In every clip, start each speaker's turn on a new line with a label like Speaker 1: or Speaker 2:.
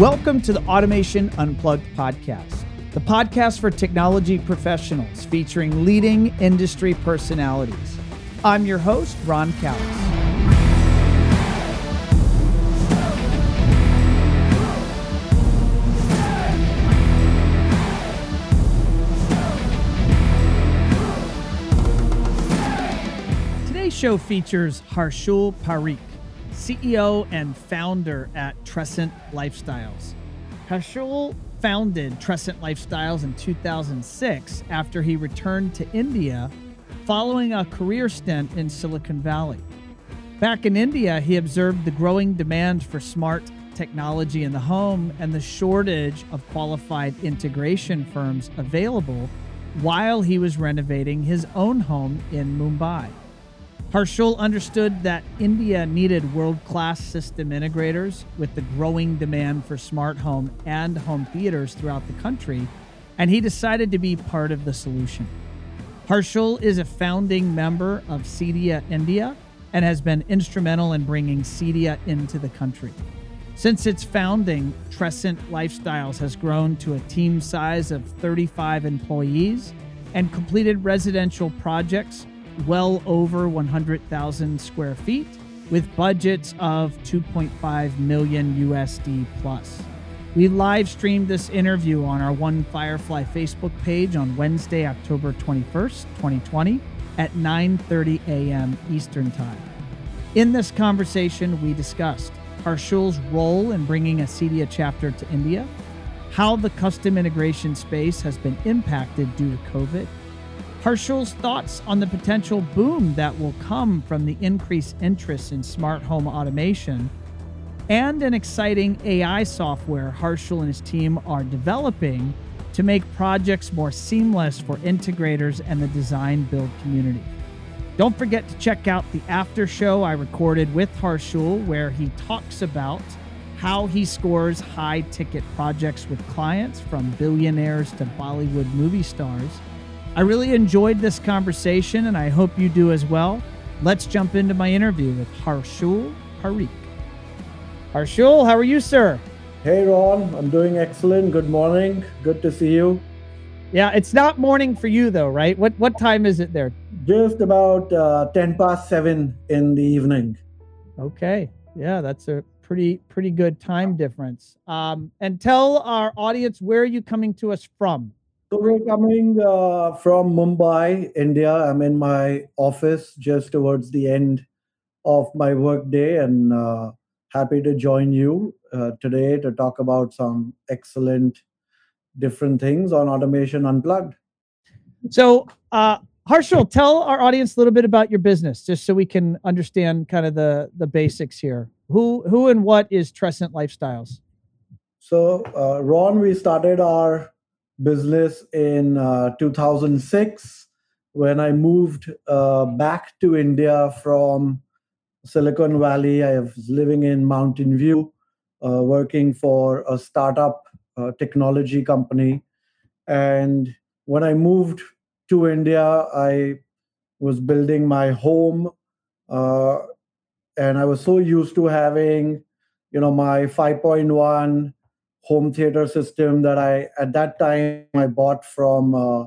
Speaker 1: Welcome to the Automation Unplugged podcast, the podcast for technology professionals featuring leading industry personalities. I'm your host, Ron Callis. Today's show features Harshul Parikh, CEO and founder at Trescent Lifestyles. Harshul founded Trescent Lifestyles in 2006 after he returned to India following a career stint in Silicon Valley. Back in India, he observed the growing demand for smart technology in the home and the shortage of qualified integration firms available while he was renovating his own home in Mumbai. Harshul understood that India needed world class system integrators with the growing demand for smart home and home theaters throughout the country, and he decided to be part of the solution. Harshul is a founding member of CEDIA India and has been instrumental in bringing CEDIA into the country. Since its founding, Trescent Lifestyles has grown to a team size of 35 employees and completed residential projects well over 100,000 square feet with budgets of 2.5 million USD plus. We live streamed this interview on our One Firefly Facebook page on Wednesday, October 21st, 2020 at 9:30 a.m. Eastern Time. In this conversation, we discussed Harshul's role in bringing a CEDIA chapter to India, how the custom integration space has been impacted due to COVID, Harshul's thoughts on the potential boom that will come from the increased interest in smart home automation, and an exciting AI software Harshul and his team are developing to make projects more seamless for integrators and the design build community. Don't forget to check out the after show I recorded with Harshul, where he talks about how he scores high ticket projects with clients from billionaires to Bollywood movie stars I really enjoyed this conversation, and I hope you do as well. Let's jump into my interview with Harshul Parikh. Harshul, how are you, sir?
Speaker 2: Hey, Ron. I'm doing excellent. Good morning. Good to see you.
Speaker 1: Yeah, it's not morning for you, though, right? What what time is it there?
Speaker 2: Just about uh, ten past seven in the evening.
Speaker 1: Okay. Yeah, that's a pretty pretty good time difference. Um, and tell our audience where are you coming to us from?
Speaker 2: So we're coming uh, from Mumbai, India. I'm in my office just towards the end of my workday, and uh, happy to join you uh, today to talk about some excellent different things on Automation Unplugged.
Speaker 1: So, uh, Harshul, tell our audience a little bit about your business, just so we can understand kind of the the basics here. Who who and what is Trescent Lifestyles?
Speaker 2: So, uh, Ron, we started our business in uh, 2006 when I moved uh, back to India from Silicon Valley. I was living in Mountain View, uh, working for a startup uh, technology company. And when I moved to India, I was building my home. Uh, and I was so used to having, you know, my 5.1 home theater system that I at that time I bought from uh,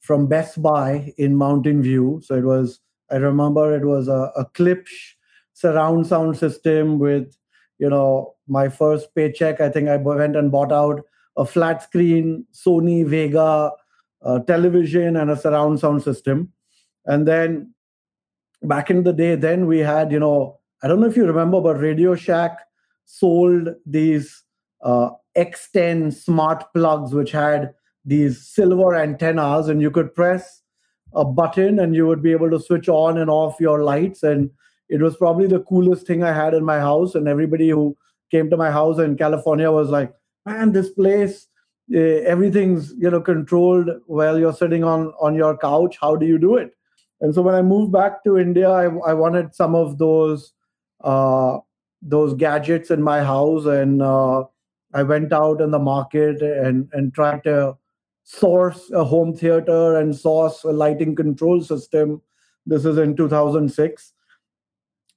Speaker 2: from Best Buy in Mountain View. So it was I remember it was a, a Klipsch surround sound system with you know my first paycheck. I think I went and bought out a flat screen Sony Vega uh, television and a surround sound system, and then back in the day, then we had you know I don't know if you remember, but Radio Shack sold these uh, X10 smart plugs, which had these silver antennas, and you could press a button and you would be able to switch on and off your lights. And it was probably the coolest thing I had in my house. And everybody who came to my house in California was like, man, this place, uh, everything's you know controlled while you're sitting on on your couch. How do you do it? And so when I moved back to India, I, I wanted some of those uh, those gadgets in my house, and uh, I went out in the market and, and tried to source a home theater and source a lighting control system. This is in 2006.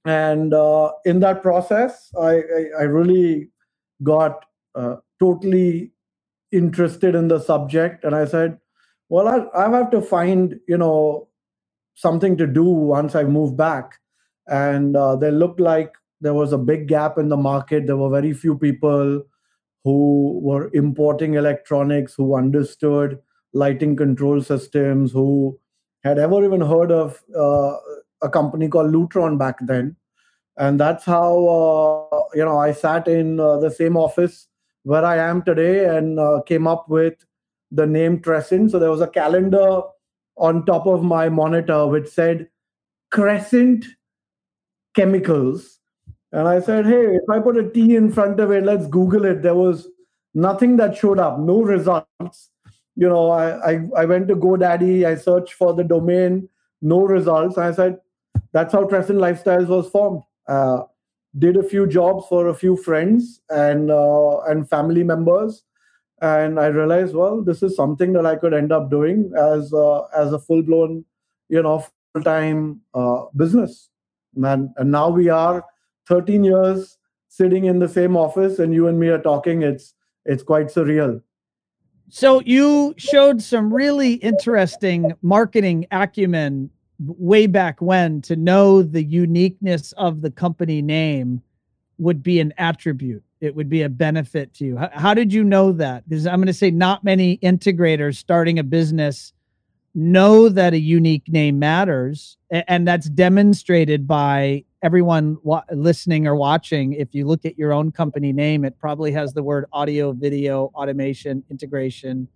Speaker 2: And uh, in that process, I, I, I really got uh, totally interested in the subject, and I said, "Well, I, I have to find you know something to do once I move back." And uh, they looked like there was a big gap in the market. There were very few people who were importing electronics, who understood lighting control systems, who had ever even heard of uh, a company called Lutron back then. And that's how uh, you know I sat in uh, the same office where I am today and uh, came up with the name Trescent. So there was a calendar on top of my monitor which said Crescent Chemicals and I said, hey, if I put a T in front of it, let's Google it. There was nothing that showed up, no results. You know, I, I, I went to GoDaddy, I searched for the domain, no results. I said, that's how Trescent Lifestyles was formed. Uh, did a few jobs for a few friends and uh, and family members, and I realized, well, this is something that I could end up doing as uh, as a full blown, you know, full time uh, business. And, and now we are 13 years sitting in the same office and you and me are talking it's it's quite surreal.
Speaker 1: So you showed some really interesting marketing acumen way back when to know the uniqueness of the company name would be an attribute. It would be a benefit to you. How, how did you know that? Because i'm going to say not many integrators starting a business know that a unique name matters and that's demonstrated by everyone wa- listening or watching if you look at your own company name it probably has the word audio video automation integration.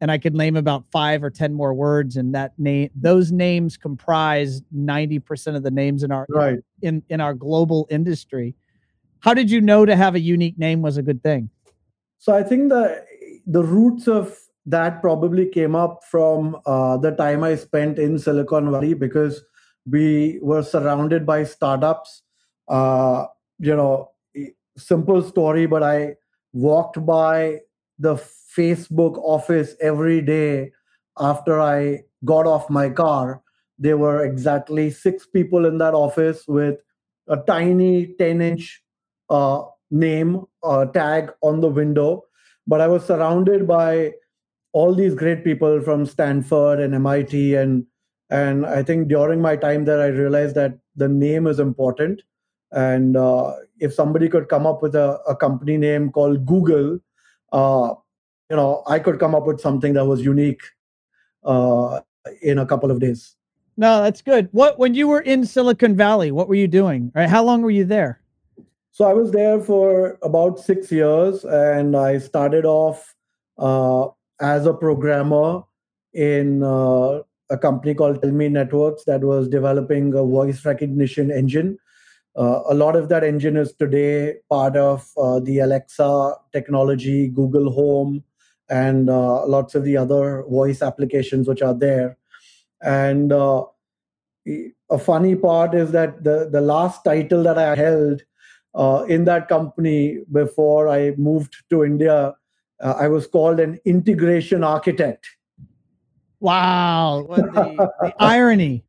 Speaker 1: And i could name about five or ten more words and that name those names comprise 90% of the names in our
Speaker 2: right.
Speaker 1: in in our global industry. How did you know to have a unique name was a good thing?
Speaker 2: So i think the the roots of that probably came up from uh, the time I spent in Silicon Valley because we were surrounded by startups. Uh, you know, simple story, but I walked by the Facebook office every day after I got off my car. There were exactly six people in that office with a tiny 10 inch uh, name uh, tag on the window. But I was surrounded by all these great people from Stanford and MIT and and I think during my time there I realized that the name is important and uh, if somebody could come up with a, a company name called Google uh, you know I could come up with something that was unique uh, in a couple of days.
Speaker 1: No, that's good. What when you were in Silicon Valley, what were you doing? Right? How long were you there?
Speaker 2: So I was there for about six years, and I started off uh, as a programmer in uh, a company called Tellme Networks that was developing a voice recognition engine. Uh, a lot of that engine is today part of uh, the Alexa technology, Google Home, and uh, lots of the other voice applications which are there. And uh, a funny part is that the, the last title that I held uh, in that company before I moved to India uh, I was called an integration architect.
Speaker 1: Wow, the, the irony.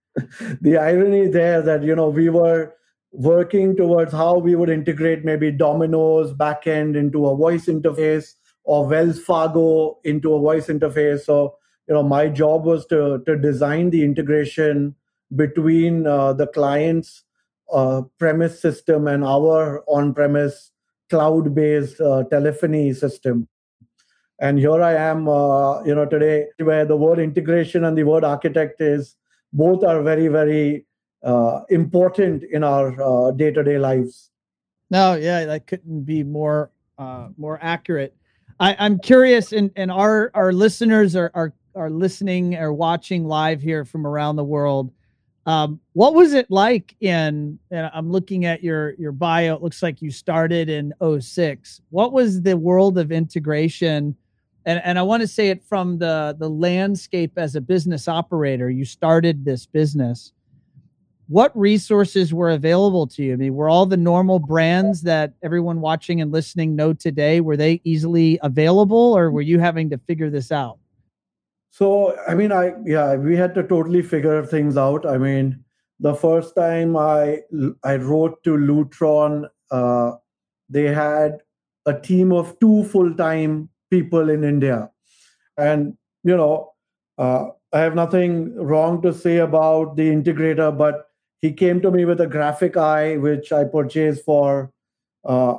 Speaker 2: the irony there that you know we were working towards how we would integrate maybe Domino's backend into a voice interface or Wells Fargo into a voice interface. So you know my job was to to design the integration between uh, the client's uh, premise system and our on-premise cloud-based uh, telephony system and here i am uh, you know today where the word integration and the word architect is both are very very uh, important in our uh, day-to-day lives.
Speaker 1: No yeah that couldn't be more uh, more accurate. I, i'm curious and and our our listeners are are are listening or watching live here from around the world. Um, what was it like in and i'm looking at your your bio it looks like you started in 06 what was the world of integration and and I want to say it from the the landscape as a business operator. You started this business. What resources were available to you? I mean, were all the normal brands that everyone watching and listening know today were they easily available, or were you having to figure this out?
Speaker 2: So, I mean, I yeah, we had to totally figure things out. I mean, the first time I I wrote to Lutron, uh, they had a team of two full-time people in India. And you know, uh, I have nothing wrong to say about the integrator, but he came to me with a GRAFIK Eye, which I purchased for, uh,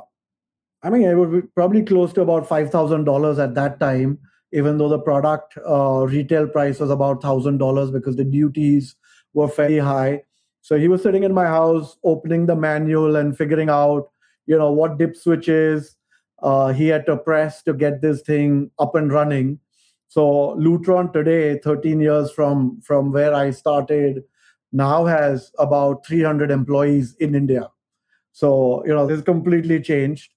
Speaker 2: I mean, it would be probably close to about five thousand dollars at that time, even though the product uh, retail price was about thousand dollars because the duties were very high. So he was sitting in my house, opening the manual and figuring out, you know, what dip switch switches uh, he had to press to get this thing up and running. So Lutron today, 13 years from from where I started, now has about 300 employees in India. So you know, this completely changed.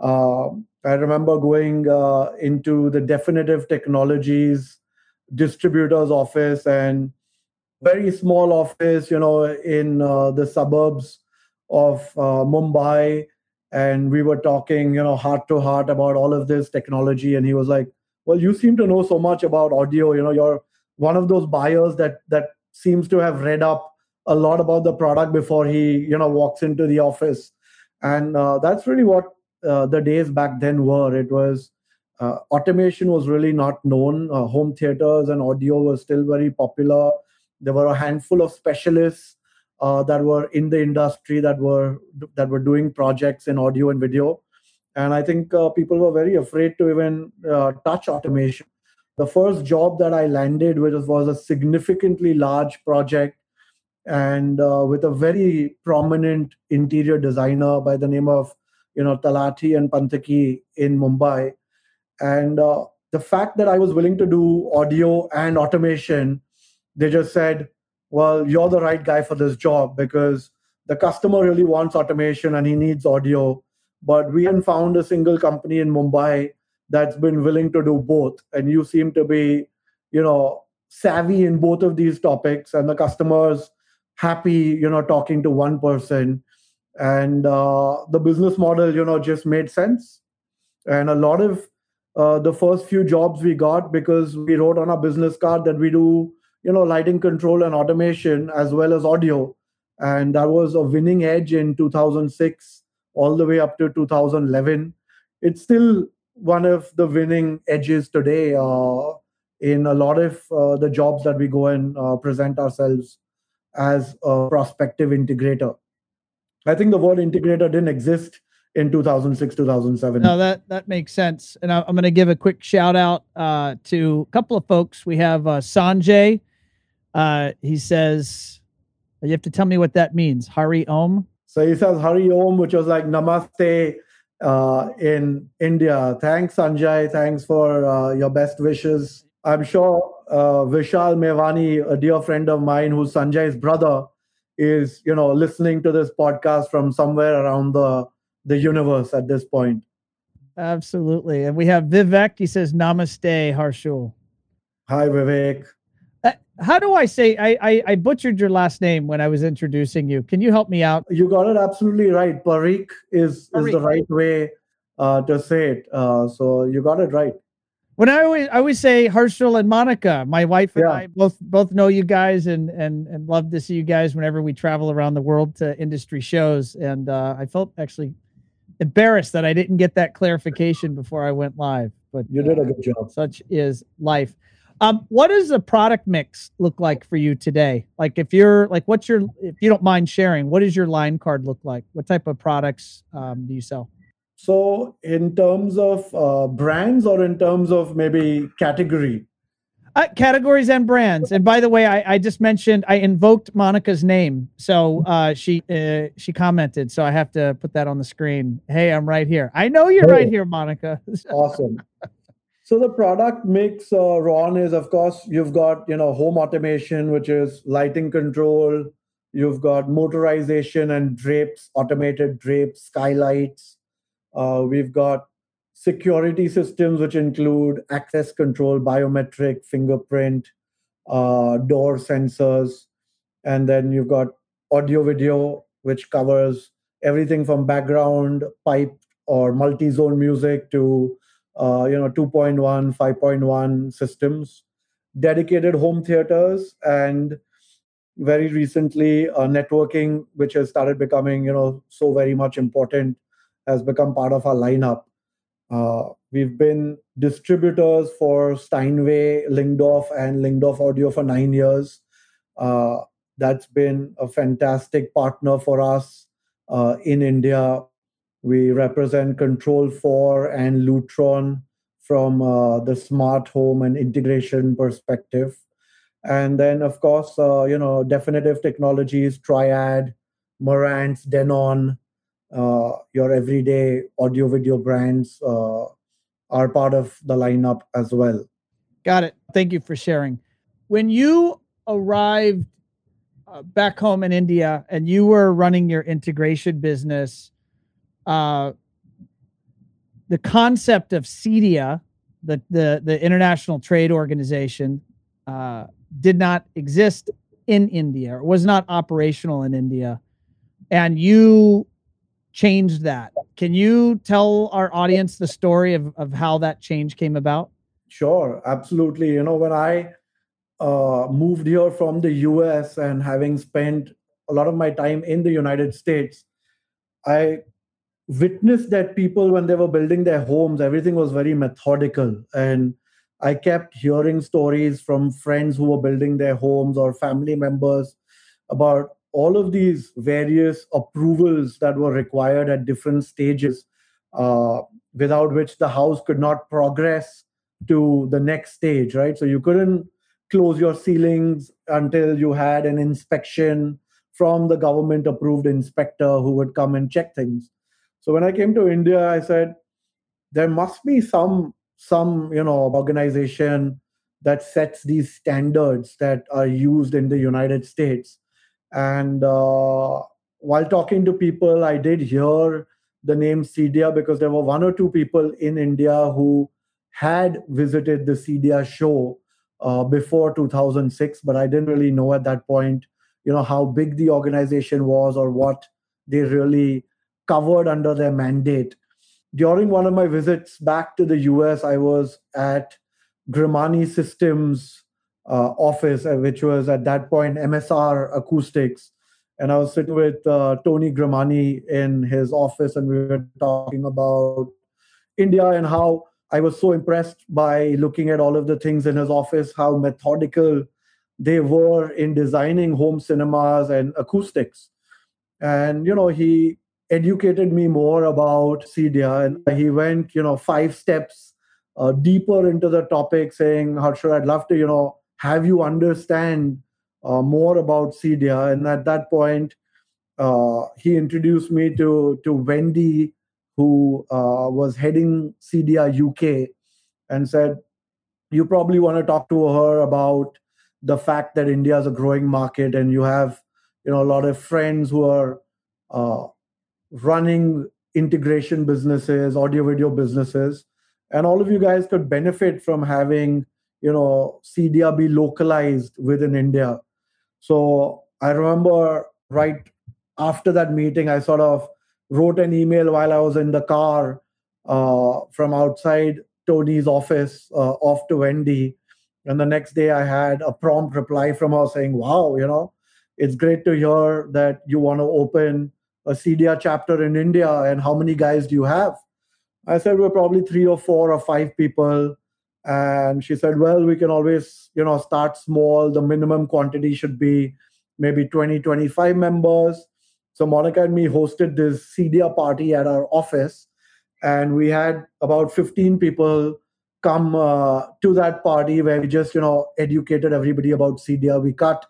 Speaker 2: Uh, I remember going uh, into the Definitive Technologies distributor's office and very small office, you know, in uh, the suburbs of uh, Mumbai. And we were talking, you know, heart to heart about all of this technology. And he was like, well, you seem to know so much about audio. You know, you're one of those buyers that that seems to have read up a lot about the product before he, you know, walks into the office. And uh, that's really what uh, the days back then were. It was uh, automation was really not known. Uh, home theaters and audio were still very popular. There were a handful of specialists uh, that were in the industry that were that were doing projects in audio and video, and I think uh, people were very afraid to even uh, touch automation. The first job that I landed, which was a significantly large project, and uh, with a very prominent interior designer by the name of you know Talati and Panthaky in Mumbai, and uh, the fact that I was willing to do audio and automation, they just said, "Well, you're the right guy for this job because the customer really wants automation and he needs audio." But we haven't found a single company in Mumbai that's been willing to do both. And you seem to be, you know, savvy in both of these topics, and the customers happy, you know, talking to one person and uh, the business model you know just made sense and a lot of uh, the first few jobs we got because we wrote on our business card that we do you know lighting control and automation as well as audio. And that was a winning edge in 2006 all the way up to 2011 it's still one of the winning edges today uh, in a lot of uh, the jobs that we go and uh, present ourselves as a prospective integrator. I think the word integrator didn't exist in 2006 2007
Speaker 1: no that that makes sense. And I, am going to give a quick shout out uh, to a couple of folks. We have uh, sanjay uh, he says you have to tell me what that means. Hari om?
Speaker 2: So he says hari om which was like namaste uh, in india. Thanks sanjay thanks for uh, your best wishes. I'm sure uh, vishal mevani a dear friend of mine who's sanjay's brother is you know listening to this podcast from somewhere around the the universe at this point.
Speaker 1: Absolutely. And we have vivek. He says namaste harshul.
Speaker 2: Hi vivek
Speaker 1: how do i say I, I, I butchered your last name when i was introducing you can you help me out
Speaker 2: you got it absolutely right parik is Parikh. is the right way uh, to say it uh, so you got it right
Speaker 1: when I always I always say Harshul and Monica, my wife and yeah. I both both know you guys and and and love to see you guys whenever we travel around the world to industry shows. And uh, I felt actually embarrassed that I didn't get that clarification before I went live. But
Speaker 2: you did a good job.
Speaker 1: Such is life. Um, what does the product mix look like for you today? Like if you're like, what's your if you don't mind sharing, what does your line card look like? What type of products um, do you sell?
Speaker 2: So, in terms of uh, brands or in terms of maybe category?
Speaker 1: Uh, categories and brands. And by the way, I, I just mentioned I invoked Monica's name, so uh, she uh, she commented. So I have to put that on the screen. Hey, I'm right here. I know you're hey. right here, Monica.
Speaker 2: awesome. So the product mix, uh, Ron, is of course you've got you know home automation, which is lighting control. You've got motorization and drapes, automated drapes, skylights. Uh, we've got security systems, which include access control, biometric, fingerprint, uh, door sensors. And then you've got audio video, which covers everything from background, pipe, or multi zone music to uh, you know 2.1 5.1 systems dedicated home theaters and very recently uh, networking which has started becoming you know so very much important has become part of our lineup. Uh, we've been distributors for Steinway, Lyngdorf, and Lyngdorf Audio for nine years. Uh, that's been a fantastic partner for us uh, in India. We represent Control 4 and Lutron from uh, the smart home and integration perspective. And then, of course, uh, you know, Definitive Technologies, Triad, Marantz, Denon, uh, your everyday audio video brands uh, are part of the lineup as well.
Speaker 1: Got it. Thank you for sharing. When you arrived uh, back home in India and you were running your integration business, uh, the concept of CEDIA, the, the, the International Trade Organization, uh, did not exist in India or was not operational in India. And you changed that. Can you tell our audience the story of, of how that change came about?
Speaker 2: Sure, absolutely. You know, when I uh, moved here from the US and having spent a lot of my time in the United States, I witnessed that people, when they were building their homes, everything was very methodical. And I kept hearing stories from friends who were building their homes or family members about all of these various approvals that were required at different stages, uh, without which the house could not progress to the next stage, right? So you couldn't close your ceilings until you had an inspection from the government approved inspector who would come and check things. So when I came to India, I said, there must be some some you know organization that sets these standards that are used in the United States. And uh, while talking to people, I did hear the name CEDIA because there were one or two people in India who had visited the CEDIA show uh, before 2006, but I didn't really know at that point, you know, how big the organization was or what they really covered under their mandate. During one of my visits back to the US, I was at Grimani Systems uh, office, uh, which was at that point MSR Acoustics. And I was sitting with uh, Tony Grimani in his office, and we were talking about India and how I was so impressed by looking at all of the things in his office, how methodical they were in designing home cinemas and acoustics. And, you know, he educated me more about CEDIA and he went, you know, five steps uh, deeper into the topic saying, Harsha, I'd love to, you know, have you understand uh, more about CEDIA. And at that point, uh, he introduced me to, to Wendy, who uh, was heading CEDIA UK, and said, You probably want to talk to her about the fact that India is a growing market and you have you know a lot of friends who are uh, running integration businesses audio video businesses and all of you guys could benefit from having you know be localized within India. So I remember right after that meeting, I sort of wrote an email while I was in the car uh, from outside Tony's office uh, off to Wendy. And the next day, I had a prompt reply from her saying, Wow, you know, it's great to hear that you want to open a CEDIA chapter in India. And how many guys do you have? I said, We're probably three or four or five people and she said well we can always you know start small the minimum quantity should be maybe 20 25 members so monica and me hosted this CEDIA party at our office and we had about 15 people come uh, to that party where we just you know educated everybody about CEDIA we cut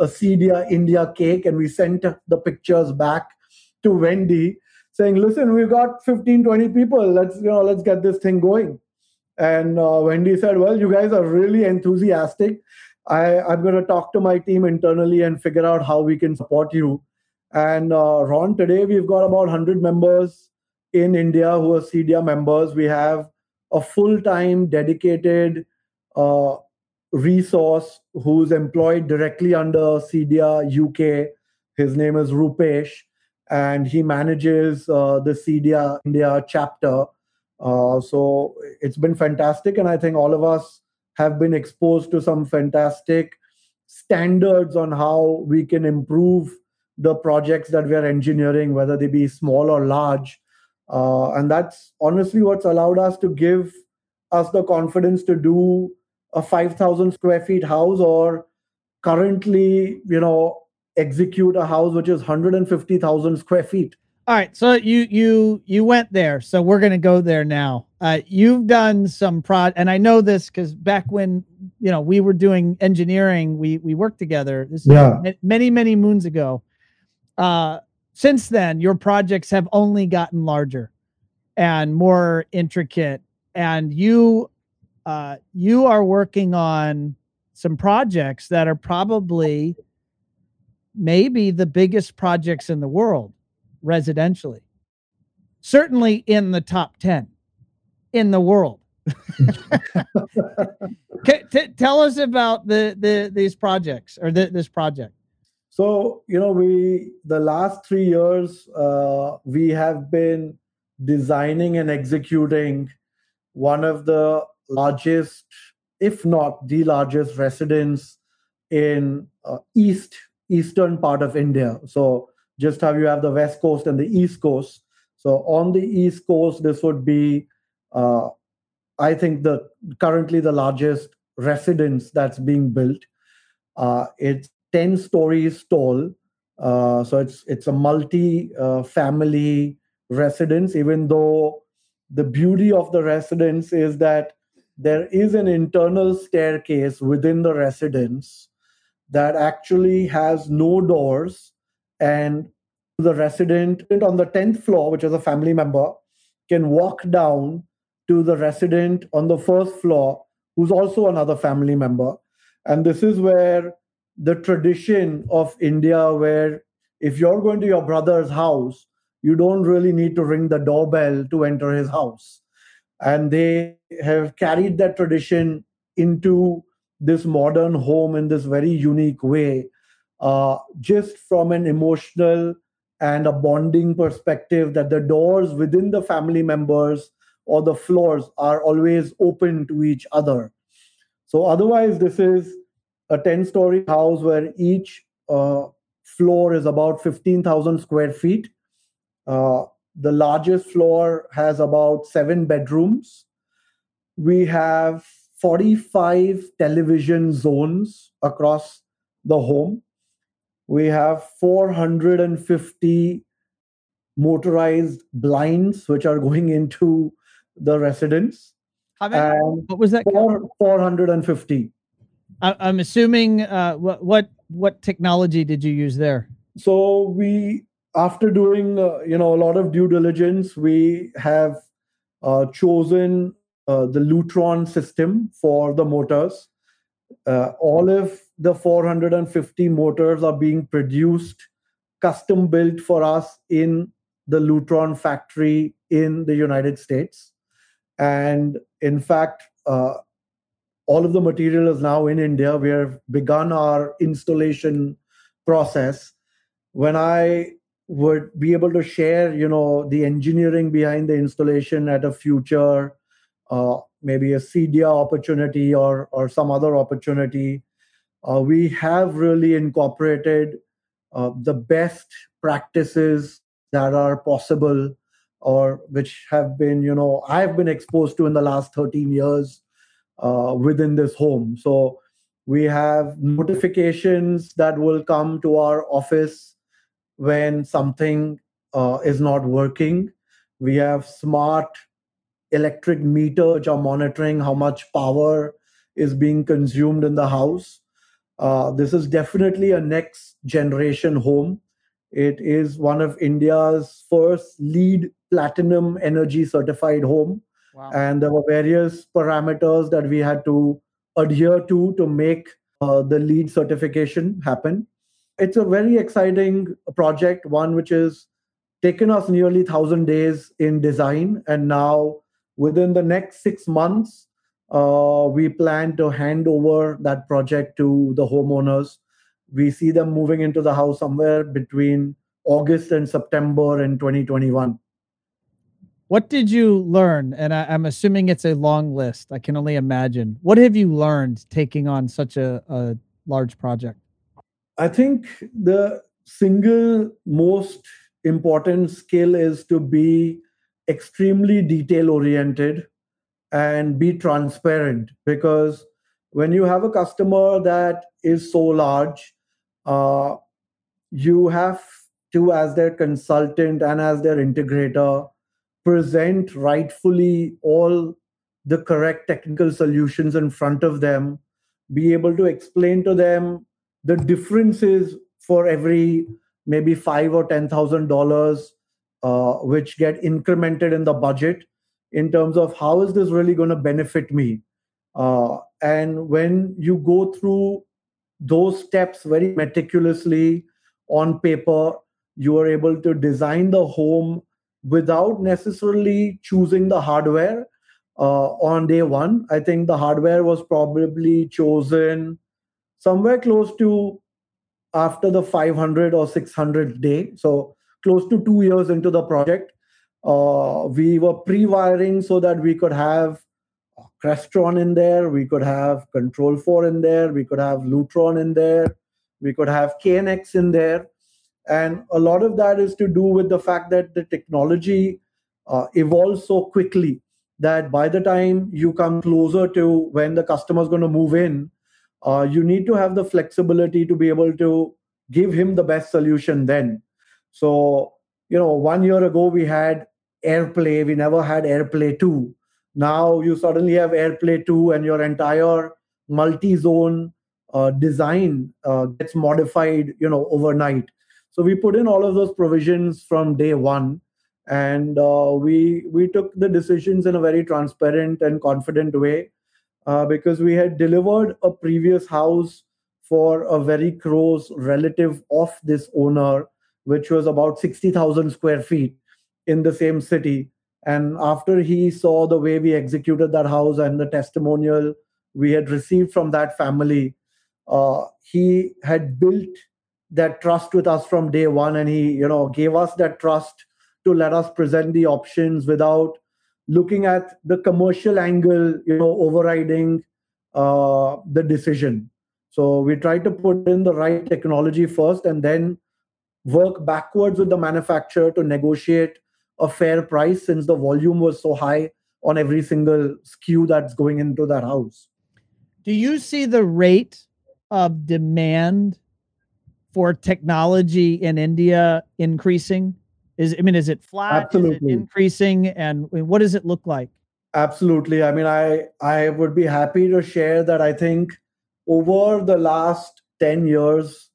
Speaker 2: a CEDIA india cake and we sent the pictures back to wendy saying listen we've got 15 20 people let's you know let's get this thing going and uh, Wendy said, Well, you guys are really enthusiastic. I, I'm going to talk to my team internally and figure out how we can support you. And uh, Ron, today we've got about 100 members in India who are CEDIA members. We have a full time dedicated uh, resource who's employed directly under CEDIA UK. His name is Rupesh, and he manages uh, the CEDIA India chapter uh, so it's been fantastic, and I think all of us have been exposed to some fantastic standards on how we can improve the projects that we are engineering, whether they be small or large. Uh, and that's honestly what's allowed us to give us the confidence to do a 5,000 square feet house or currently, you know, execute a house which is 150,000 square feet.
Speaker 1: All right, so you you you went there, so we're gonna go there now. Uh, you've done some prod, and I know this because back when you know we were doing engineering, we we worked together. This yeah. many many moons ago. Uh, since then, your projects have only gotten larger and more intricate, and you uh, you are working on some projects that are probably maybe the biggest projects in the world residentially. Certainly in the top 10 in the world. t- tell us about the, the these projects or the, this project.
Speaker 2: So, you know, we the last 3 years uh, we have been designing and executing one of the largest if not the largest residence in uh, east eastern part of india. So just how you have the west coast and the east coast. So on the east coast this would be uh, i think the currently the largest residence that's being built. Uh, it's 10 stories tall. Uh, so it's it's a multi uh, family residence even though the beauty of the residence is that there is an internal staircase within the residence that actually has no doors and the resident on the 10th floor which is a family member can walk down to the resident on the first floor who's also another family member. And this is where the tradition of india where if you're going to your brother's house you don't really need to ring the doorbell to enter his house. And they have carried that tradition into this modern home in this very unique way uh, just from an emotional and a bonding perspective that the doors within the family members or the floors are always open to each other so otherwise this is a 10 story house where each uh, floor is about 15000 square feet uh, the largest floor has about seven bedrooms. We have 45 television zones across the home. We have 450 motorized blinds, which are going into the residence.
Speaker 1: How many? what was that?
Speaker 2: Four, 450.
Speaker 1: I, am assuming uh, what what what technology did you use there?
Speaker 2: So we after doing uh, you know a lot of due diligence, we have uh, chosen uh, the Lutron system for the motors. Uh, all of the 450 motors are being produced, custom built for us in the Lutron factory in the United States. And in fact, uh, all of the material is now in India. We have begun our installation process. When I would be able to share you know the engineering behind the installation at a future uh, maybe a CEDIA opportunity or or some other opportunity uh, we have really incorporated uh, the best practices that are possible or which have been you know i've been exposed to in the last 13 years uh, within this home so we have notifications that will come to our office when something uh, is not working. We have smart electric meter which are monitoring how much power is being consumed in the house. Uh, this is definitely a next generation home. It is one of India's first LEED platinum energy certified home. Wow. And there were various parameters that we had to adhere to to make uh, the LEED certification happen it's a very exciting project, one which has taken us nearly 1,000 days in design. And now, within the next six months, uh, we plan to hand over that project to the homeowners. We see them moving into the house somewhere between August and September in 2021.
Speaker 1: What did you learn? And I, am assuming it's a long list. I can only imagine. What have you learned taking on such a, a large project?
Speaker 2: I think the single most important skill is to be extremely detail oriented and be transparent because when you have a customer that is so large uh, you have to as their consultant and as their integrator present rightfully all the correct technical solutions in front of them be able to explain to them the differences for every maybe five or ten thousand uh, which get incremented in the budget in terms of how is this really going to benefit me uh, and when you go through those steps very meticulously on paper you are able to design the home without necessarily choosing the hardware uh, on day one. I think the hardware was probably chosen somewhere close to after the 500 or 600 day. So close to two years into the project. Uh, we were pre-wiring so that we could have Crestron in there, we could have Control 4 in there, we could have Lutron in there, we could have KNX in there. And a lot of that is to do with the fact that the technology uh, evolves so quickly that by the time you come closer to when the customer is going to move in, uh, you need to have the flexibility to be able to give him the best solution then. So, you know, one year ago we had AirPlay, we never had AirPlay 2. Now you suddenly have AirPlay 2 and your entire multi-zone uh, design uh, gets modified, you know, overnight. So we put in all of those provisions from day one and uh, we we took the decisions in a very transparent and confident way uh, because we had delivered a previous house for a very close relative of this owner which was about 60000 square feet in the same city and after he saw the way we executed that house and the testimonial we had received from that family uh, he had built that trust with us from day one and he you know gave us that trust to let us present the options without looking at the commercial angle, you know, overriding uh, the decision. So we try to put in the right technology first and then work backwards with the manufacturer to negotiate a fair price since the volume was so high on every single SKU that's going into that house.
Speaker 1: Do you see the rate of demand for technology in India increasing? Is I mean, is it flat?
Speaker 2: Absolutely.
Speaker 1: Is it increasing? And what does it look like?
Speaker 2: Absolutely. I mean, I I would be happy to share that I think over the last 10 years,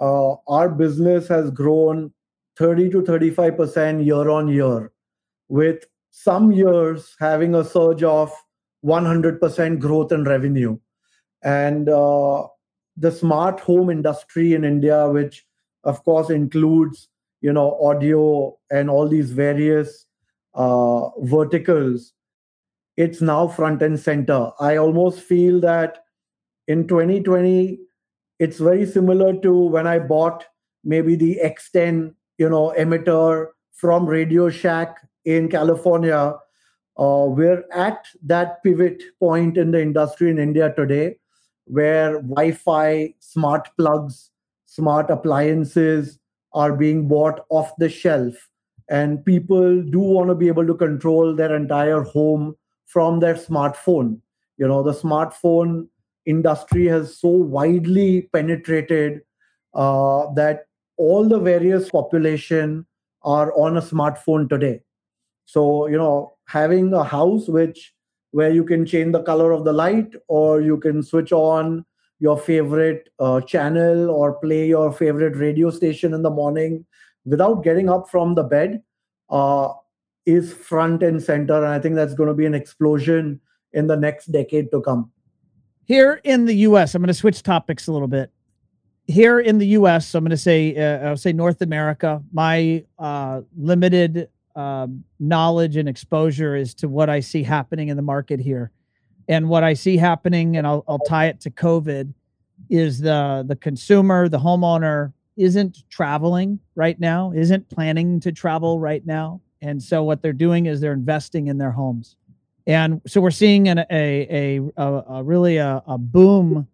Speaker 2: uh, our business has grown 30 to 35% year on year, with some years having a surge of 100% growth in revenue. And uh, the smart home industry in India, which of course includes you know audio and all these various uh, verticals it's now front and center i almost feel that in 2020 it's very similar to when i bought maybe the x10 you know emitter from radio shack in california uh, we're at that pivot point in the industry in india today where wi-fi smart plugs smart appliances are being bought off the shelf. And people do want to be able to control their entire home from their smartphone. You know the smartphone industry has so widely penetrated uh, that all the various population are on a smartphone today so you know having a house which where you can change the color of the light or you can switch on your favorite uh, channel or play your favorite radio station in the morning without getting up from the bed uh, is front and center. And I think that's going to be an explosion in the next decade to come.
Speaker 1: Here in the US, I'm going to switch topics a little bit. Here in the US, I'm going to say, uh, I'll say North America. My uh, limited um, knowledge and exposure is to what I see happening in the market here and what I see happening, and I'll, I'll tie it to COVID, is the the consumer, the homeowner isn't traveling right now, isn't planning to travel right now, and so what they're doing is they're investing in their homes, and so we're seeing an, a, a a, a really a, a boom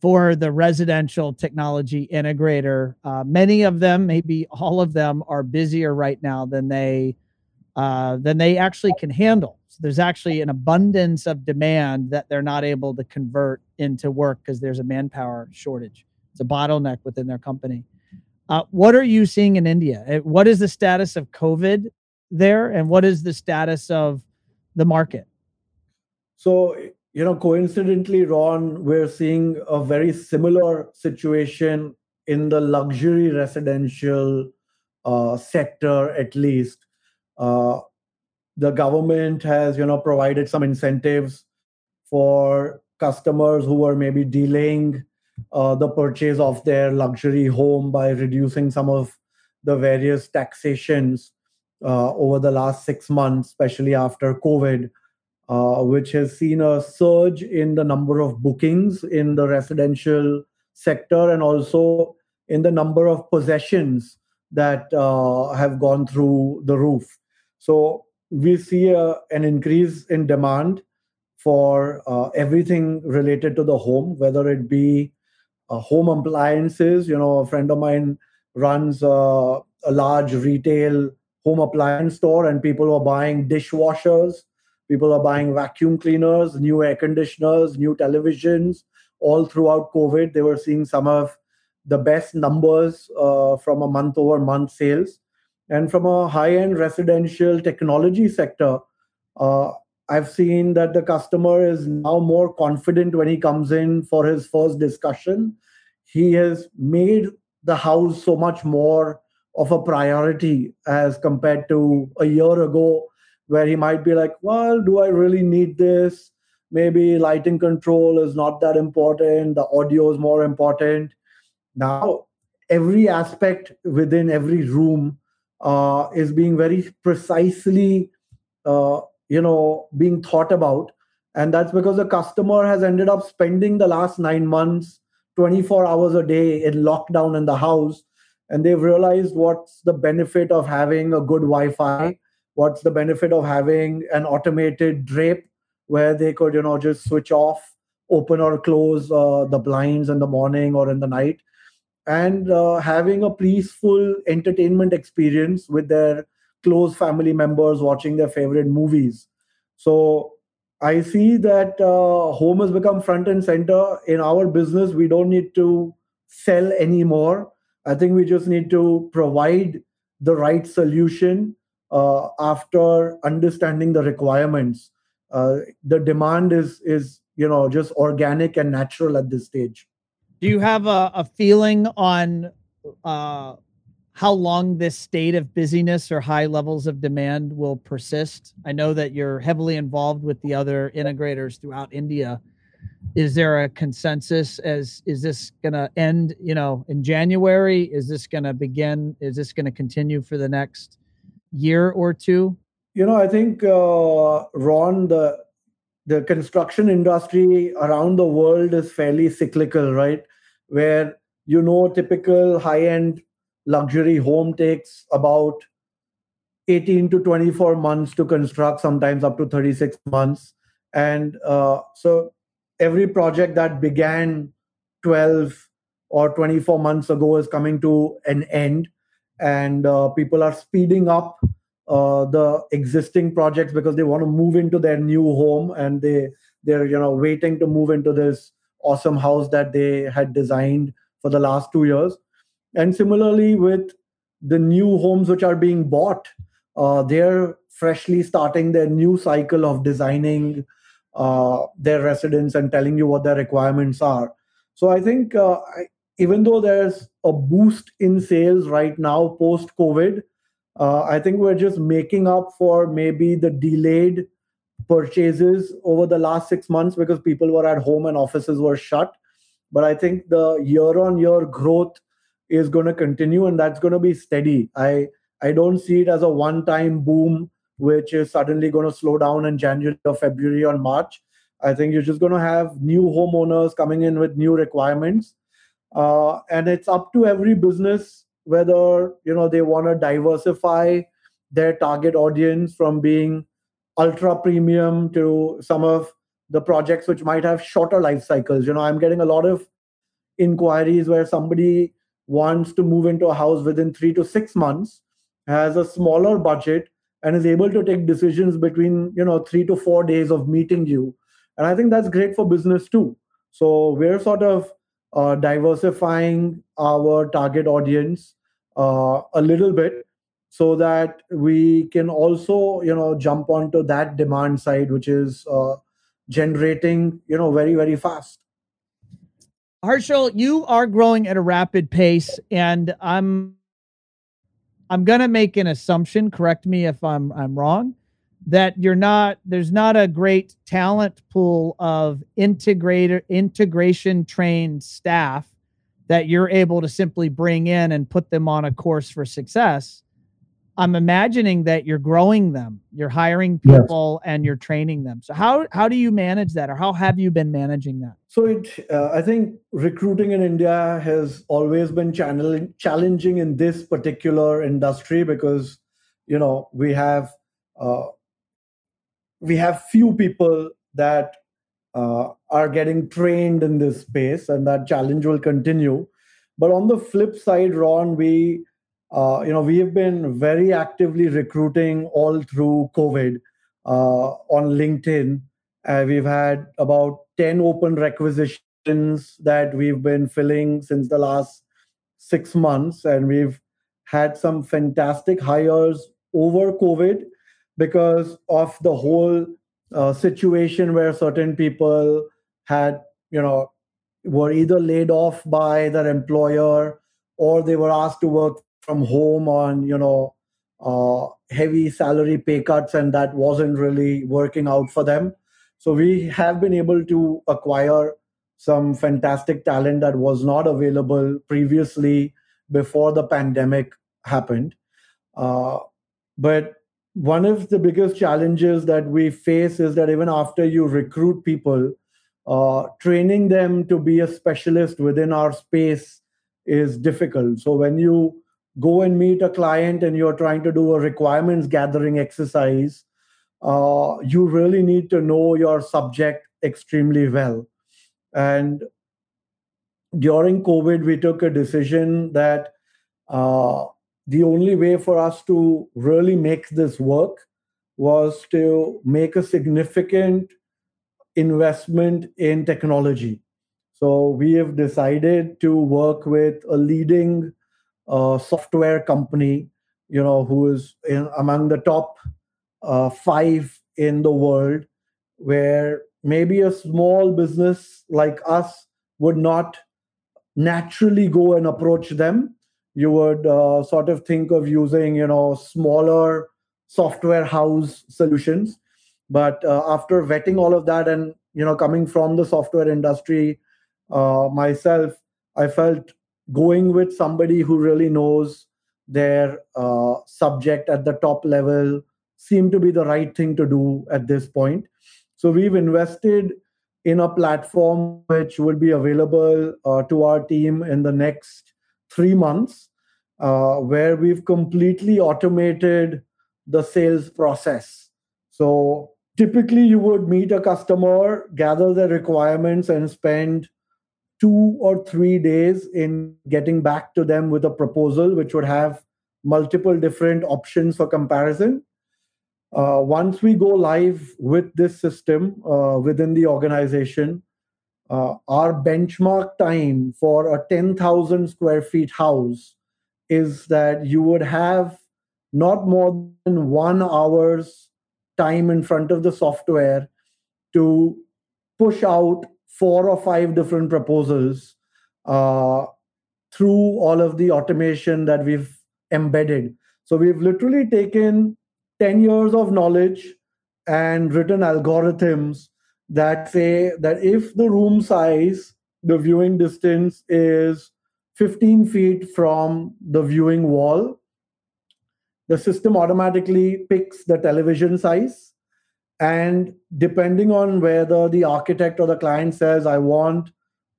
Speaker 1: for the residential technology integrator. Uh, many of them, maybe all of them, are busier right now than they uh, than they actually can handle. So there's actually an abundance of demand that they're not able to convert into work because there's a manpower shortage. It's a bottleneck within their company. Uh, what are you seeing in India? Uh, what is the status of COVID there, and what is the status of the market?
Speaker 2: So, you know, coincidentally, Ron, we're seeing a very similar situation in the luxury residential uh, sector, at least. Uh, the government has, you know, provided some incentives for customers who are maybe delaying uh, the purchase of their luxury home by reducing some of the various taxations uh, over the last six months, especially after COVID, uh, which has seen a surge in the number of bookings in the residential sector and also in the number of possessions that uh, have gone through the roof. So we see a, an increase in demand for uh, everything related to the home, whether it be uh, home appliances. You know, a friend of mine runs uh, a large retail home appliance store, and people are buying dishwashers, people are buying vacuum cleaners, new air conditioners, new televisions. All throughout COVID, they were seeing some of the best numbers uh, from a month over month sales. And from a high end residential technology sector, uh, I've seen that the customer is now more confident when he comes in for his first discussion. He has made the house so much more of a priority as compared to a year ago, where he might be like, Well, do I really need this? Maybe lighting control is not that important, the audio is more important. Now, every aspect within every room uh, is being very precisely uh, you know being thought about and that's because the customer has ended up spending the last 9 months 24 hours a day in lockdown in the house and they've realized what's the benefit of having a good wi-fi what's the benefit of having an automated drape where they could you know just switch off open or close uh, the blinds in the morning or in the night and uh, having a peaceful entertainment experience with their close family members watching their favorite movies. So I see that uh, home has become front and center in our business. We don't need to sell anymore. I think we just need to provide the right solution uh, after understanding the requirements. Uh, the demand is is you know just organic and natural at this stage.
Speaker 1: Do you have a, a feeling on uh, how long this state of busyness or high levels of demand will persist. I know that you're heavily involved with the other integrators throughout India. Is there a consensus as is this going to end, you know, in January? Is this going to begin? Is this going to continue for the next year or two?
Speaker 2: You know, I think uh, Ron, the the construction industry around the world is fairly cyclical, right? Where you know typical high end luxury home takes about 18 to 24 months to construct, sometimes up to 36 months. And uh, so every project that began 12 or 24 months ago is coming to an end. And uh, people are speeding up uh, the existing projects because they want to move into their new home and they they're you know waiting to move into this awesome house that they had designed for the last two years and similarly, with the new homes which are being bought, uh, they're freshly starting their new cycle of designing uh, their residence and telling you what their requirements are. So I think uh, even though there's a boost in sales right now post COVID, uh, I think we're just making up for maybe the delayed purchases over the last six months because people were at home and offices were shut. But I think the year on year growth is going to continue and that's going to be steady. I I don't see it as a one time boom which is suddenly going to slow down in January or February or March. I think you're just going to have new homeowners coming in with new requirements, uh, and it's up to every business whether you know they want to diversify their target audience from being ultra premium to some of the projects which might have shorter life cycles. You know, I'm getting a lot of inquiries where somebody wants to move into a house within three to six months, has a smaller budget, and is able to take decisions between you know three to four days of meeting you and i think that's great for business too so we're sort of uh, diversifying our target audience uh, a little bit so that we can also you know jump onto that demand side which is uh, generating you know very very fast
Speaker 1: Harshul, you are growing at a rapid pace, and I'm I'm gonna make an assumption. Correct me if I'm I'm wrong. That you're not there's not a great talent pool of integrator integration trained staff that you're able to simply bring in and put them on a course for success. I'm imagining that you're growing them, you're hiring people, yes. and you're training them. So how how do you manage that, or how have you been managing that?
Speaker 2: So it, uh, I think recruiting in India has always been channel- challenging in this particular industry because you know we have uh, we have few people that uh, are getting trained in this space, and that challenge will continue. But on the flip side, Ron, we uh, you know, we have been very actively recruiting all through COVID uh, on LinkedIn. Uh, we've had about 10 open requisitions that we've been filling since the last six months. And we've had some fantastic hires over COVID because of the whole uh, situation where certain people had, you know, were either laid off by their employer or they were asked to work from home on you know uh, heavy salary pay cuts and that wasn't really working out for them. So we have been able to acquire some fantastic talent that was not available previously before the pandemic happened. Uh, but one of the biggest challenges that we face is that even after you recruit people uh, training them to be a specialist within our space is difficult so when you go and meet a client and you're trying to do a requirements gathering exercise, uh, you really need to know your subject extremely well. And during COVID, we took a decision that uh, the only way for us to really make this work was to make a significant investment in technology. So we have decided to work with a leading uh, software company, you know, who is in, among the top uh, five in the world, where maybe a small business like us would not naturally go and approach them. You would uh, sort of think of using, you know, smaller software house solutions. But uh, after vetting all of that and you know coming from the software industry uh, myself, I felt going with somebody who really knows their uh, subject at the top level seemed to be the right thing to do at this point. So we've invested in a platform which will be available uh, to our team in the next three months, uh, where we've completely automated the sales process. So typically, you would meet a customer, gather their requirements, and spend two or three days in getting back to them with a proposal which would have multiple different options for comparison. Uh, once we go live with this system uh, within the organization, uh, our benchmark time for a 10,000 square feet house is that you would have not more than one hour's time in front of the software to push out four or five different proposals uh, through all of the automation that we've embedded. So we've literally taken 10 years of knowledge and written algorithms that say that if the room size, the viewing distance is 15 feet from the viewing wall, the system automatically picks the television size and depending on whether the architect or the client says, I want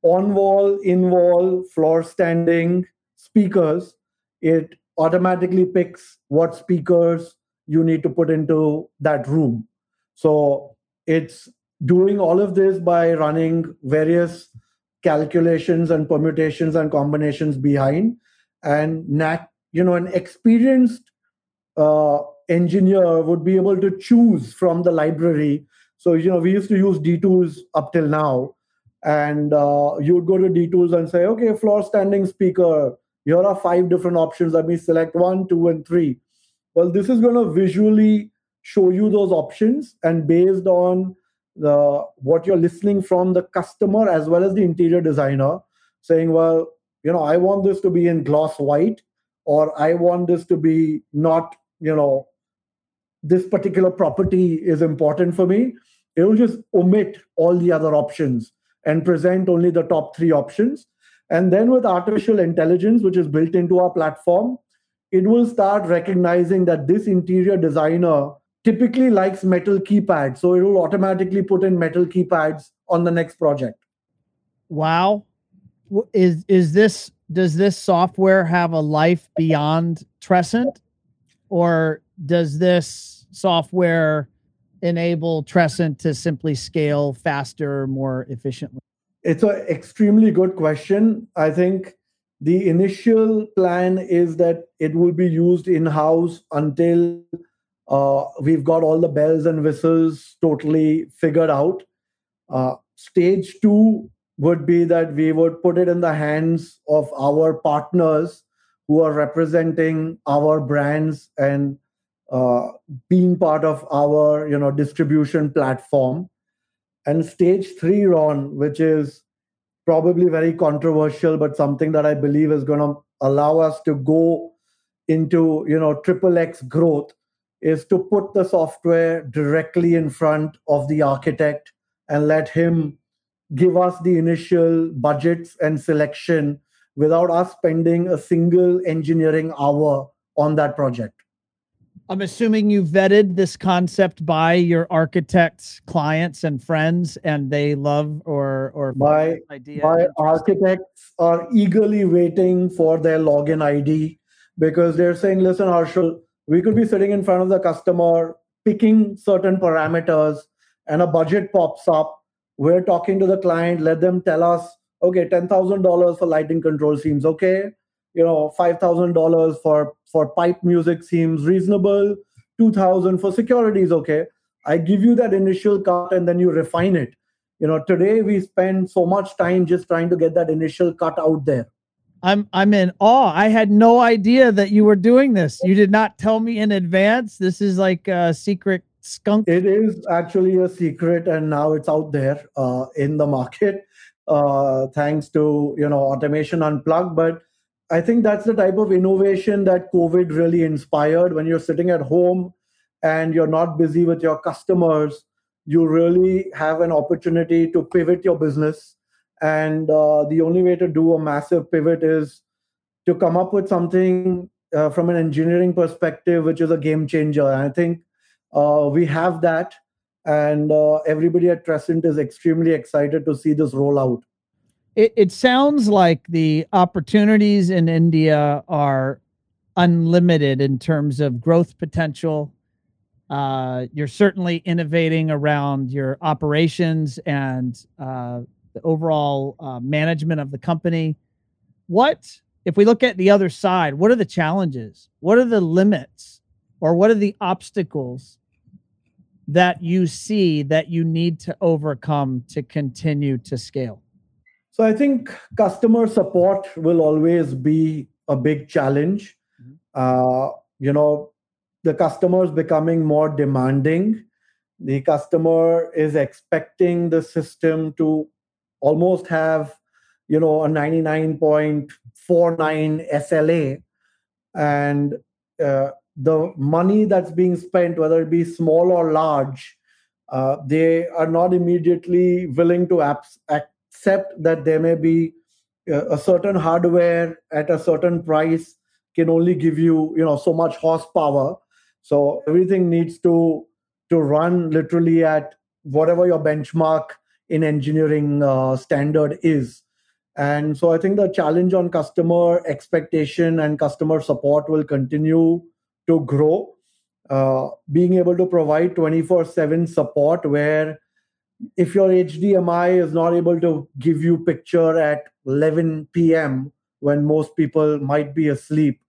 Speaker 2: on wall, in wall, floor standing speakers, it automatically picks what speakers you need to put into that room. So it's doing all of this by running various calculations and permutations and combinations behind and nat you know an experienced uh, engineer would be able to choose from the library. So, you know, we used to use DTools up till now. And uh, you would go to DTools and say, okay, floor standing speaker, here are five different options. Let me select one, two, and three. Well, this is going to visually show you those options. And based on the what you're listening from the customer as well as the interior designer, saying, well, you know, I want this to be in gloss white, or I want this to be not, you know, this particular property is important for me. It will just omit all the other options and present only the top three options. And then with artificial intelligence, which is built into our platform, it will start recognizing that this interior designer typically likes metal keypads. So it will automatically put in metal keypads on the next project.
Speaker 1: Wow. Is is this does this software have a life beyond Trescent? Or does this software enable Trescent to simply scale faster, more efficiently?
Speaker 2: It's an extremely good question. I think the initial plan is that it will be used in house until uh, we've got all the bells and whistles totally figured out. Uh, stage two would be that we would put it in the hands of our partners who are representing our brands and uh, being part of our you know distribution platform and stage three ron which is probably very controversial but something that i believe is going to allow us to go into you know triple x growth is to put the software directly in front of the architect and let him give us the initial budgets and selection without us spending a single engineering hour on that project.
Speaker 1: I'm assuming you vetted this concept by your architects, clients, and friends, and they love or or
Speaker 2: my idea. My architects are eagerly waiting for their login ID because they're saying, "Listen, Harshul, we could be sitting in front of the customer, picking certain parameters, and a budget pops up, we're talking to the client let them tell us okay $10000 for lighting control seems okay. You know $5000 for for pipe music seems reasonable. 2000 for security is okay. I give you that initial cut and then you refine it. You know today we spend so much time just trying to get that initial cut out there
Speaker 1: i'm i'm in awe i had no idea that you were doing this you did not tell me in advance this is like a secret skunk?
Speaker 2: It is actually a secret, and now it's out there uh, in the market, uh, thanks to you know automation unplugged. But I think that's the type of innovation that COVID really inspired. When you're sitting at home and you're not busy with your customers, you really have an opportunity to pivot your business. And uh, the only way to do a massive pivot is to come up with something uh, from an engineering perspective, which is a game changer. And I think uh, we have that, and uh, everybody at Trescent is extremely excited to see this roll out.
Speaker 1: It, it sounds like the opportunities in India are unlimited in terms of growth potential. Uh, you're certainly innovating around your operations and uh, the overall uh, management of the company. What, if we look at the other side, what are the challenges? What are the limits? Or what are the obstacles that you see that you need to overcome to continue to scale?
Speaker 2: So I think customer support will always be a big challenge. Mm-hmm. Uh, you know, the customer is becoming more demanding. The customer is expecting the system to almost have, you know, a 99.49 SLA. And uh, the money that's being spent, whether it be small or large, uh, they are not immediately willing to accept that there may be a certain hardware at a certain price can only give you you know so much horsepower so everything needs to to run literally at whatever your benchmark in engineering uh, standard is and so i think the challenge on customer expectation and customer support will continue to grow. Uh, being able to provide 24 7 support where if your HDMI is not able to give you picture at 11 p.m. when most people might be asleep,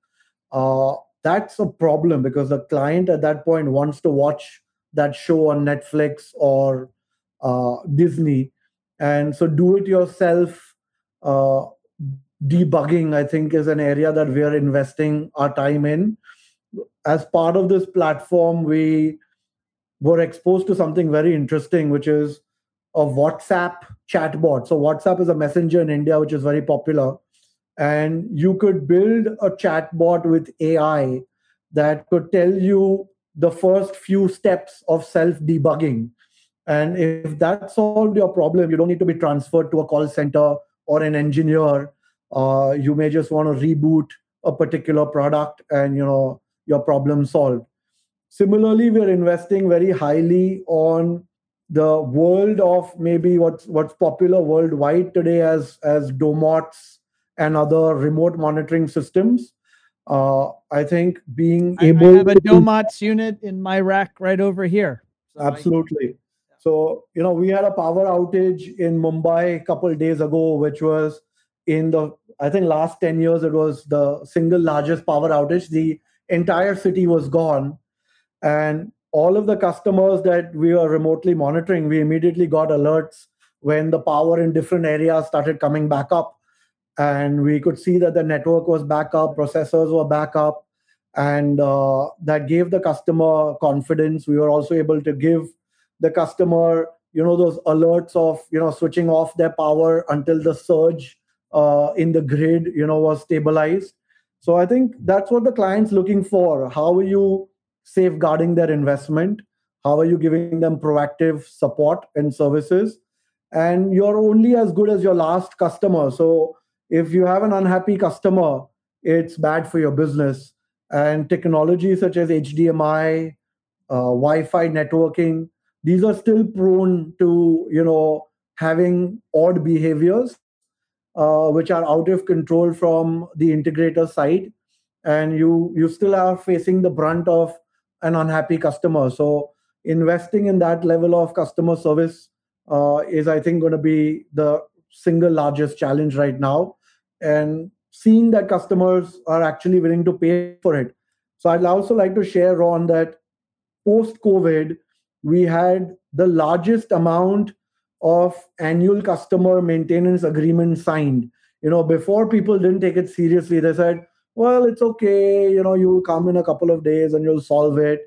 Speaker 2: uh, that's a problem because the client at that point wants to watch that show on Netflix or uh, Disney. And so do it yourself uh, debugging, I think, is an area that we are investing our time in. As part of this platform, we were exposed to something very interesting, which is a WhatsApp chatbot. So, WhatsApp is a messenger in India, which is very popular. And you could build a chatbot with AI that could tell you the first few steps of self debugging. And if that solved your problem, you don't need to be transferred to a call center or an engineer. Uh, you may just want to reboot a particular product and you know your problem solved. Similarly, we're investing very highly on the world of maybe what's what's popular worldwide today as as Domotz and other remote monitoring systems uh, I think being
Speaker 1: I,
Speaker 2: able
Speaker 1: I have a Domotz unit in my rack right over here.
Speaker 2: So absolutely. So you know, we had a power outage in Mumbai a couple days ago, which was in the I think last ten years it was the single largest power outage. The entire city was gone, and all of the customers that we were remotely monitoring, we immediately got alerts when the power in different areas started coming back up and we could see that the network was back up, processors were back up, and uh, that gave the customer confidence. We were also able to give the customer, you know, those alerts of you know switching off their power until the surge uh, in the grid, you know, was stabilized. So I think that's what the client's looking for. How are you safeguarding their investment? How are you giving them proactive support and services? And you're only as good as your last customer. So if you have an unhappy customer, it's bad for your business. And technology such as HDMI, uh, Wi-Fi networking, these are still prone to you know having odd behaviors, uh, which are out of control from the integrator side, and you you still are facing the brunt of an unhappy customer. So investing in that level of customer service uh, is, I think, going to be the single largest challenge right now and seeing that customers are actually willing to pay for it. So I'd also like to share, on that post COVID, we had the largest amount of annual customer maintenance agreements signed. You know, before people didn't take it seriously, they said, well, it's okay, you know, you'll come in a couple of days and you'll solve it.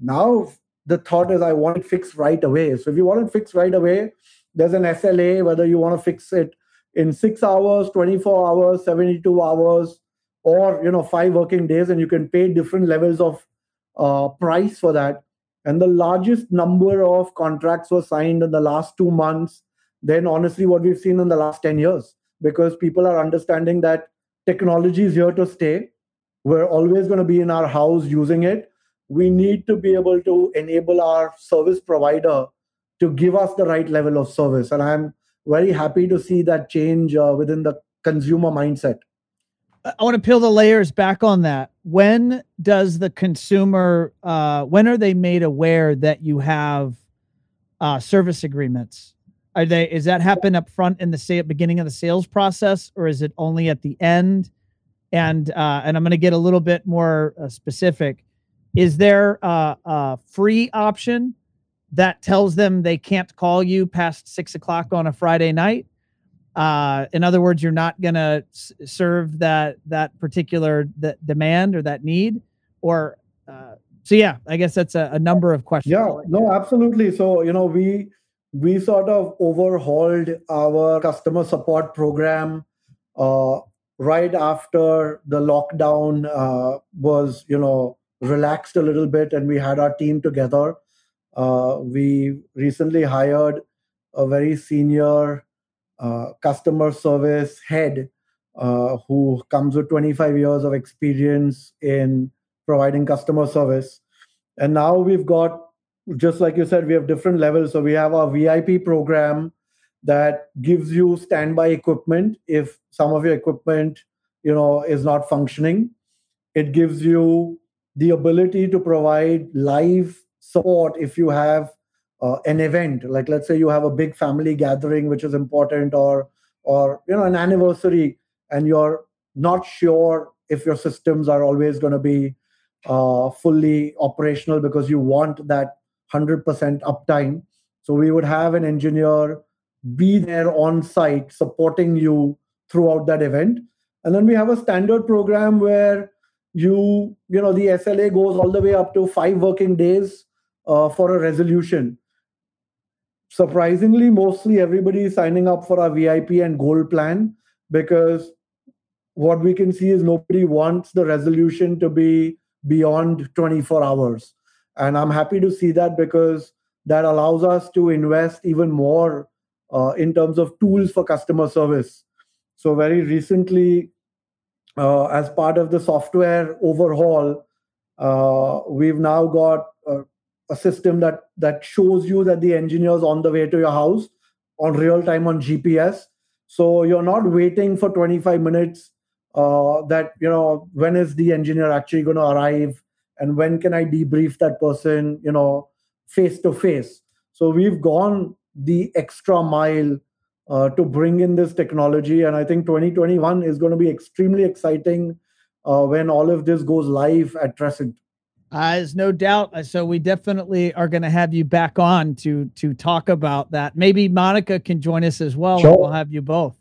Speaker 2: Now the thought is I want it fixed right away. So if you want it fixed right away, there's an SLA, whether you want to fix it in six hours 24 hours 72 hours or you know five working days and you can pay different levels of uh, price for that and the largest number of contracts were signed in the last two months than honestly what we've seen in the last 10 years. Because people are understanding that technology is here to stay. We're always going to be in our house using it. We need to be able to enable our service provider to give us the right level of service. And i'm very happy to see that change uh, within the consumer mindset.
Speaker 1: I want to peel the layers back on that. When does the consumer, uh, when are they made aware that you have uh, service agreements? Are they, is that happen up front in the say, beginning of the sales process, or is it only at the end? And uh, and I'm going to get a little bit more uh, specific. Is there a, a free option that tells them they can't call you past six o'clock on a Friday night. Uh, in other words, you're not going to s- serve that that particular that demand or that need, or uh, so. Yeah, I guess that's a, a number of questions.
Speaker 2: Yeah, no, absolutely. So you know, we we sort of overhauled our customer support program uh, right after the lockdown uh, was you know relaxed a little bit, and we had our team together uh, we recently hired a very senior customer service head uh, who comes with 25 years of experience in providing customer service. And now we've got, just like you said, we have different levels. So we have our VIP program that gives you standby equipment if some of your equipment you know is not functioning it gives you the ability to provide live support if you have uh, an event like let's say you have a big family gathering which is important or or you know an anniversary and you're not sure if your systems are always going to be uh, fully operational because you want that 100% uptime. So we would have an engineer be there on site supporting you throughout that event. And then we have a standard program where you, you know, the SLA goes all the way up to five working days uh, for a resolution. Surprisingly, mostly everybody is signing up for our VIP and gold plan because what we can see is nobody wants the resolution to be beyond 24 hours. And I'm happy to see that because that allows us to invest even more uh, in terms of tools for customer service. So, very recently, uh, as part of the software overhaul, uh, we've now got a, system that that shows you that the engineer is on the way to your house on real time on GPS. So you're not waiting for 25 minutes. Uh, that you know when is the engineer actually going to arrive, and when can I debrief that person? You know, face to face. So we've gone the extra mile uh, to bring in this technology. And I think 2021 is going to be extremely exciting uh, when all of this goes live at Trescent.
Speaker 1: Uh, there's no doubt. Uh, so we definitely are going to have you back on to to talk about that. Maybe Monica can join us as well. Sure. we'll have you both.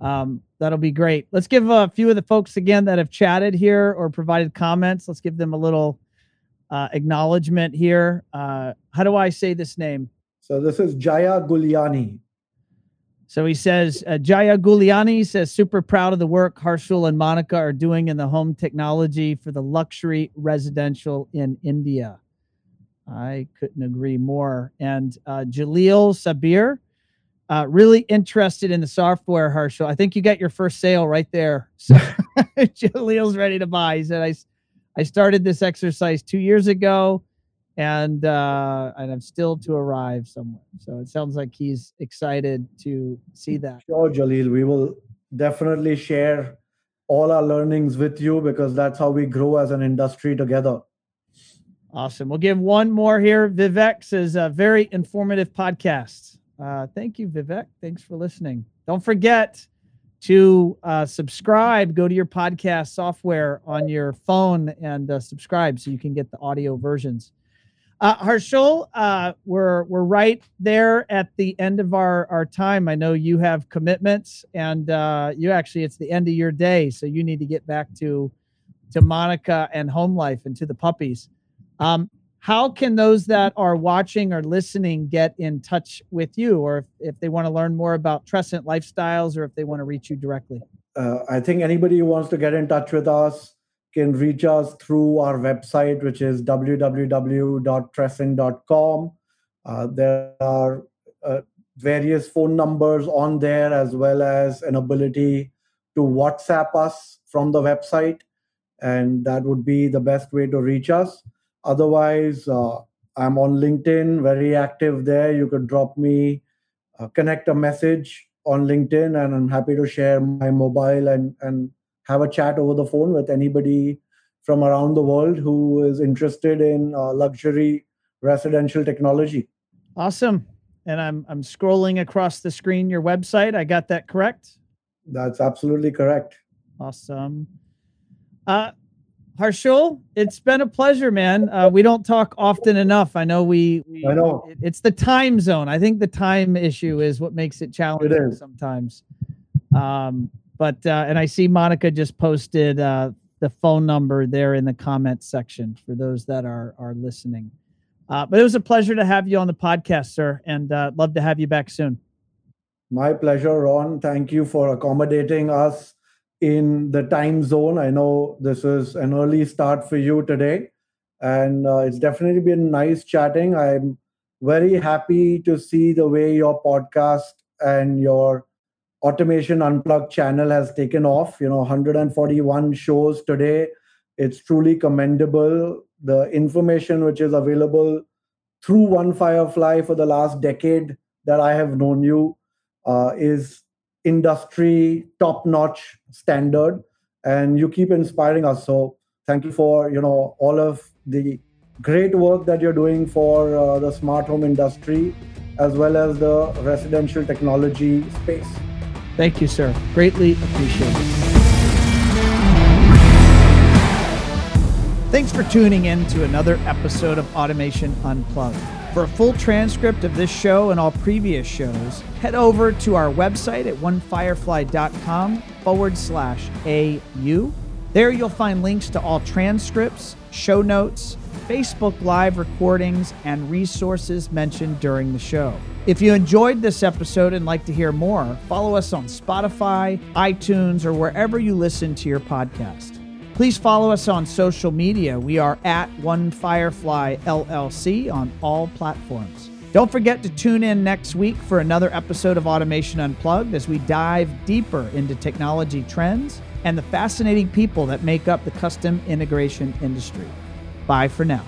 Speaker 1: Um, that'll be great. Let's give a few of the folks again that have chatted here or provided comments. Let's give them a little uh, acknowledgement here. Uh, how do I say this name?
Speaker 2: So this is Jaya Guliani.
Speaker 1: So he says, uh, Jaya Guliani says, super proud of the work Harshul and Monica are doing in the home technology for the luxury residential in India. I couldn't agree more. And uh, Jaleel Sabir, uh, really interested in the software, Harshul. I think you got your first sale right there. So Jaleel's ready to buy. He said, I, I started this exercise two years ago and uh, and I'm still to arrive somewhere. So it sounds like he's excited to see that.
Speaker 2: Sure, Jaleel, we will definitely share all our learnings with you because that's how we grow as an industry together.
Speaker 1: Awesome. We'll give one more here. Vivek says a very informative podcast. Uh, thank you, Vivek. Thanks for listening. Don't forget to uh, subscribe. Go to your podcast software on your phone and uh, subscribe so you can get the audio versions. Uh, uh, we're we're right there at the end of our our time. I know you have commitments, and uh, you actually it's the end of your day, so you need to get back to to Monica and home life and to the puppies. Um, how can those that are watching or listening get in touch with you, or if, if they want to learn more about Trescent Lifestyles, or if they want to reach you directly?
Speaker 2: Uh, I think anybody who wants to get in touch with us can reach us through our website, which is www.trescent.com. Uh, there are uh, various phone numbers on there, as well as an ability to WhatsApp us from the website. And that would be the best way to reach us. Otherwise, uh, I'm on LinkedIn, very active there. You could drop me, uh, connect a message on LinkedIn, and I'm happy to share my mobile and, and have a chat over the phone with anybody from around the world who is interested in uh, luxury residential technology.
Speaker 1: Awesome. And I'm I'm scrolling across the screen your website. I got that correct?
Speaker 2: That's absolutely correct.
Speaker 1: Awesome. Uh Harshul, it's been a pleasure, man. Uh, we don't talk often enough. I know we. we
Speaker 2: I know
Speaker 1: it, it's the time zone. I think the time issue is what makes it challenging it sometimes. Um, but uh, and I see Monica just posted uh, the phone number there in the comments section for those that are are listening. Uh, but it was a pleasure to have you on the podcast, sir, and uh, love to have you back soon.
Speaker 2: My pleasure, Ron. Thank you for accommodating us in the time zone. I know this is an early start for you today, and uh, it's definitely been nice chatting. I'm very happy to see the way your podcast and your automation unplugged channel has taken off. You know 141 shows today. It's truly commendable. The information which is available through one firefly for the last decade that i have known you uh, is industry top notch standard and you keep inspiring us. So thank you for you know all of the great work that you're doing for uh, the smart home industry as well as the residential technology space
Speaker 1: Thank you, sir. Greatly appreciated. Thanks for tuning in to another episode of Automation Unplugged. For a full transcript of this show and all previous shows, head over to our website at onefirefly.com forward slash AU. There you'll find links to all transcripts, show notes, Facebook Live recordings, and resources mentioned during the show. If you enjoyed this episode and like to hear more, follow us on Spotify, iTunes, or wherever you listen to your podcast. Please follow us on social media. We are at One Firefly LLC on all platforms. Don't forget to tune in next week for another episode of Automation Unplugged as we dive deeper into technology trends and the fascinating people that make up the custom integration industry. Bye for now.